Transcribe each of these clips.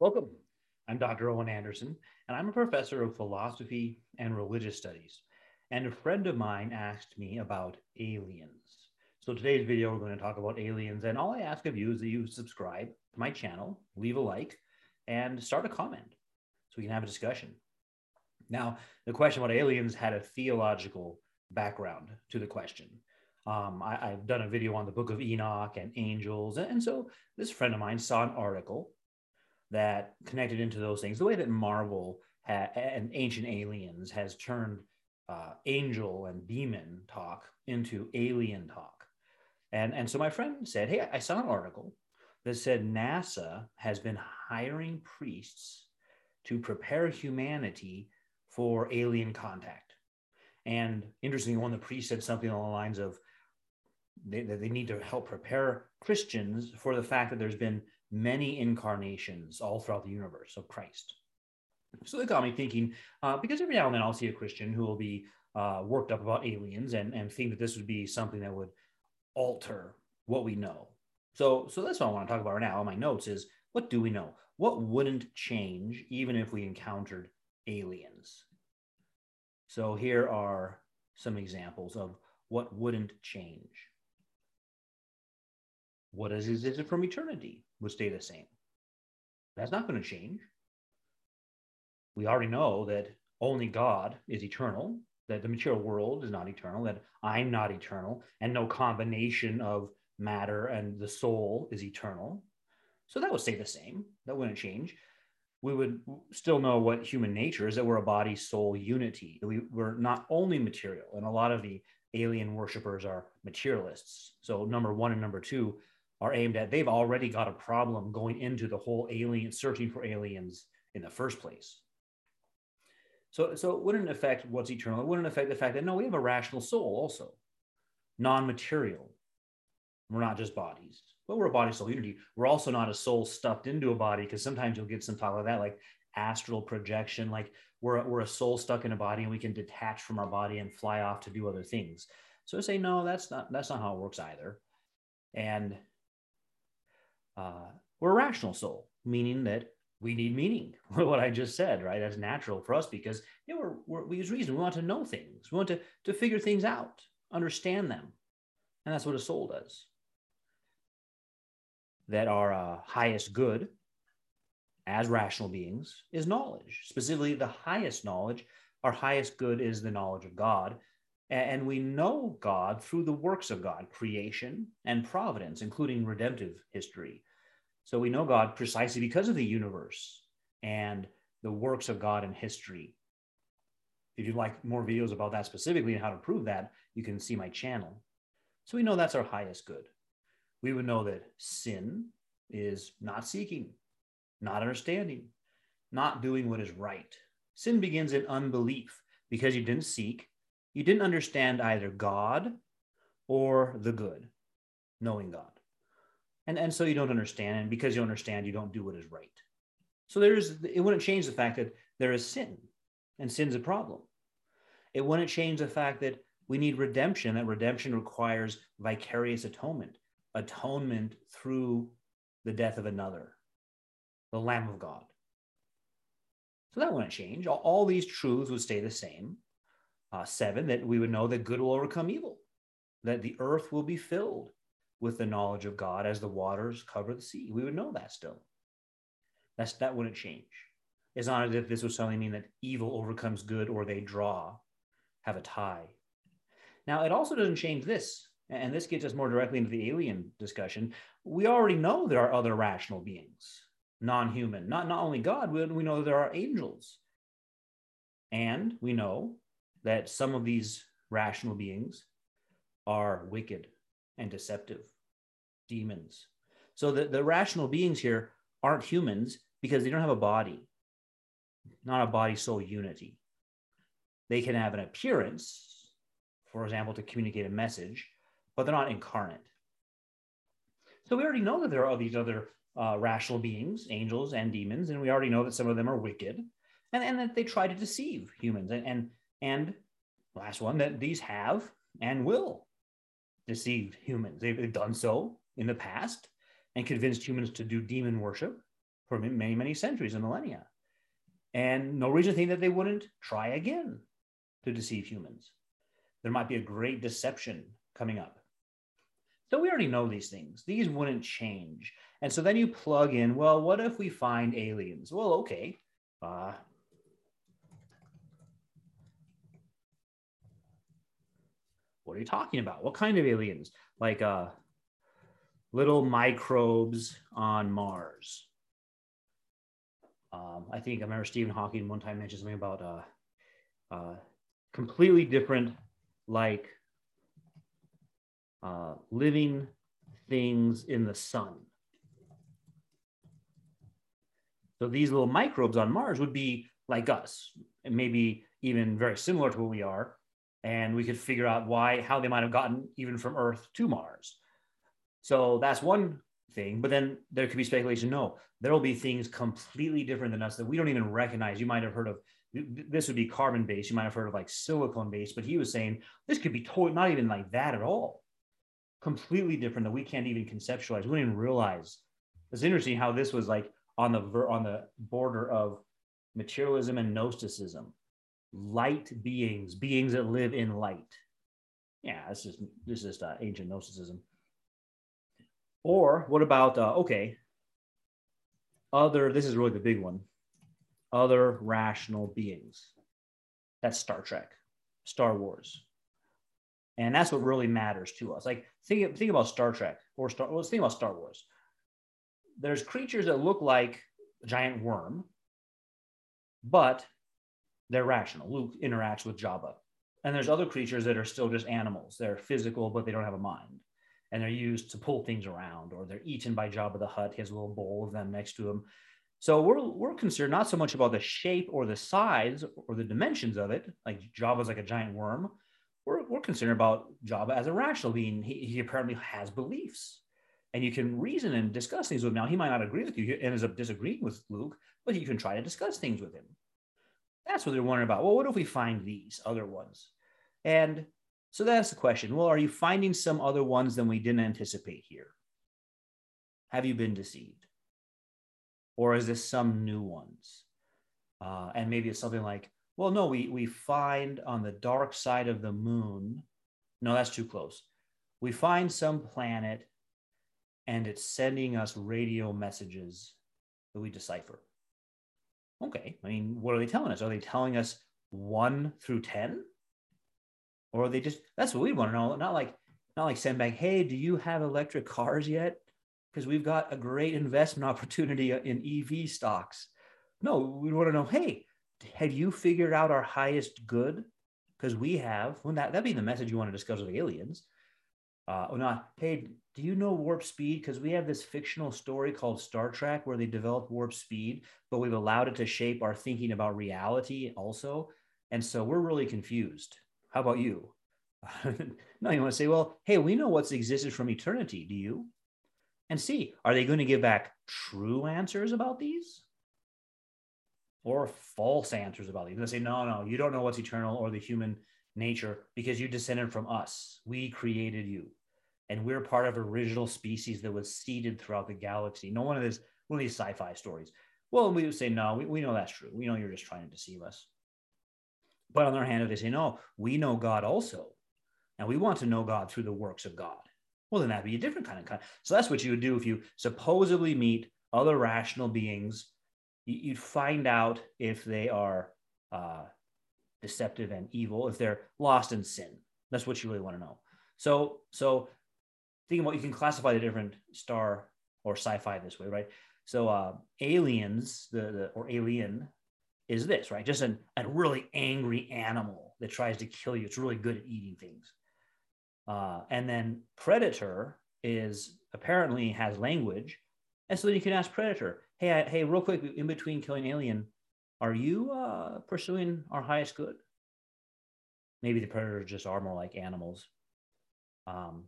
Welcome. I'm Dr. Owen Anderson, and I'm a professor of philosophy and religious studies. And a friend of mine asked me about aliens. So today's video, we're going to talk about aliens. And all I ask of you is that you subscribe to my channel, leave a like, and start a comment so we can have a discussion. Now, the question about aliens had a theological background to the question. Um, I, have done a video on the book of Enoch and angels. And, and so this friend of mine saw an article that connected into those things, the way that Marvel ha- and Ancient Aliens has turned uh, angel and demon talk into alien talk. And, and so my friend said, Hey, I saw an article that said NASA has been hiring priests to prepare humanity for alien contact. And interestingly, one of the priests said something along the lines of they, they need to help prepare Christians for the fact that there's been many incarnations all throughout the universe of Christ. So that got me thinking, uh, because every now and then I'll see a Christian who will be uh, worked up about aliens and, and think that this would be something that would alter what we know. So, so that's what I want to talk about right now. On my notes is what do we know? What wouldn't change even if we encountered aliens? So here are some examples of what wouldn't change. What is existed from eternity would stay the same. That's not going to change. We already know that only God is eternal, that the material world is not eternal, that I'm not eternal, and no combination of matter and the soul is eternal. So that would stay the same. That wouldn't change. We would still know what human nature is that we're a body soul unity. We, we're not only material, and a lot of the alien worshippers are materialists. So, number one and number two are aimed at, they've already got a problem going into the whole alien, searching for aliens in the first place. So, so it wouldn't affect what's eternal. It wouldn't affect the fact that no, we have a rational soul also, non-material. We're not just bodies, but we're a body soul unity. We're also not a soul stuffed into a body because sometimes you'll get some talk like that, like astral projection, like we're, we're a soul stuck in a body and we can detach from our body and fly off to do other things. So I say, no, that's not that's not how it works either. And uh, we're a rational soul, meaning that we need meaning. what I just said, right? That's natural for us because you know, we're, we're, we use reason. We want to know things. We want to, to figure things out, understand them. And that's what a soul does. That our uh, highest good as rational beings is knowledge. Specifically, the highest knowledge, our highest good is the knowledge of God. And we know God through the works of God, creation and providence, including redemptive history. So we know God precisely because of the universe and the works of God in history. If you'd like more videos about that specifically and how to prove that, you can see my channel. So we know that's our highest good. We would know that sin is not seeking, not understanding, not doing what is right. Sin begins in unbelief because you didn't seek, you didn't understand either God or the good, knowing God and and so you don't understand. And because you understand you don't do what is right. So there's it wouldn't change the fact that there is sin and sin's a problem. It wouldn't change the fact that we need redemption that redemption requires vicarious atonement atonement through the death of another the lamb of god. So that wouldn't change. All, all these truths would stay the same uh, seven that we would know that good will overcome evil that the earth will be filled with the knowledge of God as the waters cover the sea. We would know that still. That's that wouldn't change. It's not as if this was suddenly mean that evil overcomes good or they draw, have a tie. Now it also doesn't change this, and this gets us more directly into the alien discussion. We already know there are other rational beings, non-human, not, not only God, we, we know there are angels. And we know that some of these rational beings are wicked and deceptive demons. So the, the rational beings here aren't humans because they don't have a body, not a body soul unity. They can have an appearance, for example, to communicate a message, but they're not incarnate. So we already know that there are all these other uh, rational beings, angels and demons, and we already know that some of them are wicked, and, and that they try to deceive humans. And, and and last one that these have and will deceived humans. They've done so in the past and convinced humans to do demon worship, for many, many centuries and millennia. And no reason to think that they wouldn't try again to deceive humans. There might be a great deception coming up. So we already know these things. These wouldn't change. And so then you plug in, well, what if we find aliens? Well, okay. Uh, what are you talking about? What kind of aliens? Like uh, little microbes on Mars. Um, I think I remember Stephen Hawking one time mentioned something about uh, uh, completely different, like uh, living things in the sun. So these little microbes on Mars would be like us, and maybe even very similar to what we are. And we could figure out why, how they might have gotten even from Earth to Mars. So that's one thing. But then there could be speculation. No, there will be things completely different than us that we don't even recognize. You might have heard of this would be carbon based. You might have heard of like silicon based, but he was saying this could be totally not even like that at all. Completely different that we can't even conceptualize. We don't even realize. It's interesting how this was like on the on the border of materialism and gnosticism. Light beings, beings that live in light. Yeah, this is this is uh, ancient gnosticism. Or what about uh, okay, other? This is really the big one other rational beings. That's Star Trek, Star Wars. And that's what really matters to us. Like think, think about Star Trek or Star, let's think about Star Wars. There's creatures that look like a giant worm, but they're rational. Luke interacts with Jabba. And there's other creatures that are still just animals. They're physical, but they don't have a mind. And they're used to pull things around, or they're eaten by Jabba the Hutt. He has a little bowl of them next to him. So we're, we're concerned not so much about the shape or the size or the dimensions of it, like Jabba's like a giant worm. We're, we're concerned about Jabba as a rational being. He, he apparently has beliefs and you can reason and discuss things with him. Now, he might not agree with you. He ends up disagreeing with Luke, but you can try to discuss things with him. That's what they're wondering about. Well, what if we find these other ones? And so that's the question. Well, are you finding some other ones than we didn't anticipate here? Have you been deceived? or is this some new ones? Uh, and maybe it's something like, well, no, we we find on the dark side of the moon. No, that's too close. We find some planet, and it's sending us radio messages that we decipher. Okay, I mean, what are they telling us? Are they telling us one through ten, or are they just? That's what we want to know. Not like not like send back. Hey, do you have electric cars yet? because we've got a great investment opportunity in EV stocks. No, we want to know, hey, have you figured out our highest good? Because we have. Well, that, that'd be the message you want to discuss with aliens. Uh, not, hey, do you know warp speed? Because we have this fictional story called Star Trek where they developed warp speed, but we've allowed it to shape our thinking about reality also. And so we're really confused. How about you? no, you want to say, well, hey, we know what's existed from eternity. Do you? and see are they going to give back true answers about these or false answers about these? They say, no, no, you don't know what's eternal or the human nature because you descended from us. We created you. And we're part of original species that was seeded throughout the galaxy. No one of this, one of these sci-fi stories. Well, we would say, no, we, we know that's true. We know you're just trying to deceive us. But on the other hand, if they say, no, we know God also. And we want to know God through the works of God well, then that'd be a different kind of kind. So that's what you would do if you supposedly meet other rational beings. You'd find out if they are uh, deceptive and evil, if they're lost in sin. That's what you really want to know. So, so think about you can classify the different star or sci-fi this way, right? So, uh, aliens, the, the or alien, is this right? Just an, a really angry animal that tries to kill you. It's really good at eating things. Uh, and then Predator is apparently has language. And so then you can ask Predator, hey, I, hey, real quick, in between killing Alien, are you uh, pursuing our highest good? Maybe the Predators just are more like animals. Um,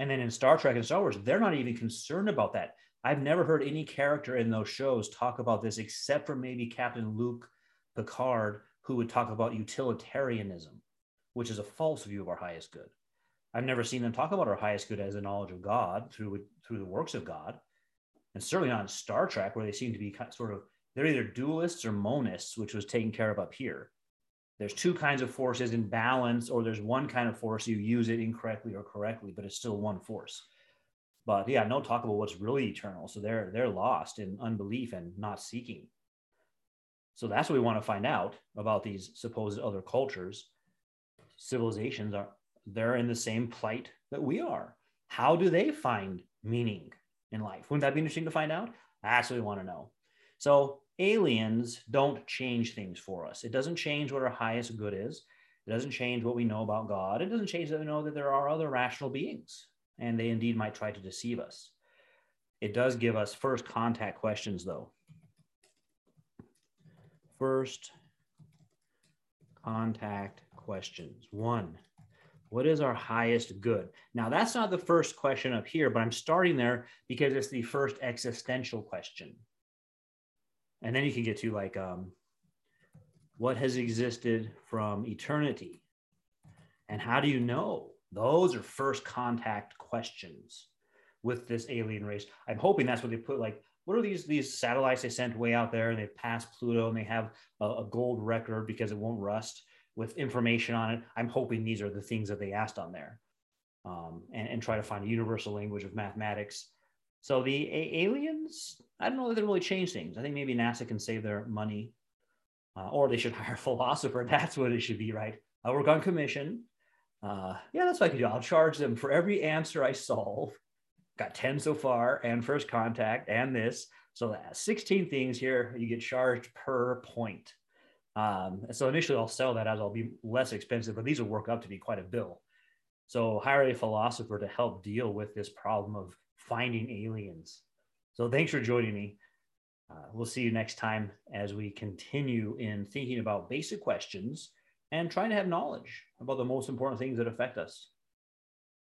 and then in Star Trek and Star Wars, they're not even concerned about that. I've never heard any character in those shows talk about this except for maybe Captain Luke Picard, who would talk about utilitarianism which is a false view of our highest good. I've never seen them talk about our highest good as a knowledge of God through through the works of God. and certainly not in Star Trek, where they seem to be sort of they're either dualists or monists, which was taken care of up here. There's two kinds of forces in balance, or there's one kind of force you use it incorrectly or correctly, but it's still one force. But yeah, no talk about what's really eternal. So they're they're lost in unbelief and not seeking. So that's what we want to find out about these supposed other cultures. Civilizations are they're in the same plight that we are. How do they find meaning in life? Wouldn't that be interesting to find out? That's what we want to know. So aliens don't change things for us. It doesn't change what our highest good is. It doesn't change what we know about God. It doesn't change that we know that there are other rational beings and they indeed might try to deceive us. It does give us first contact questions, though. First contact questions. One, what is our highest good? Now, that's not the first question up here, but I'm starting there because it's the first existential question. And then you can get to like, um, what has existed from eternity? And how do you know? Those are first contact questions with this alien race. I'm hoping that's what they put like what are these these satellites they sent way out there and they've passed Pluto and they have a, a, gold record because it won't rust with information on it. I'm hoping these are the things that they asked on there, um, and, and, try to find a universal language of mathematics. So the a- aliens, I don't know that they really change things. I think maybe NASA can save their money, uh, or they should hire a philosopher. That's what it should be, right? I work on commission. Uh, yeah, that's what I can do. I'll charge them for every answer I solve. Got 10 so far, and first contact, and this. So 16 things here, you get charged per point. Um, so initially, I'll sell that as I'll be less expensive, but these will work up to be quite a bill. So hire a philosopher to help deal with this problem of finding aliens. So thanks for joining me. Uh, we'll see you next time as we continue in thinking about basic questions and trying to have knowledge about the most important things that affect us.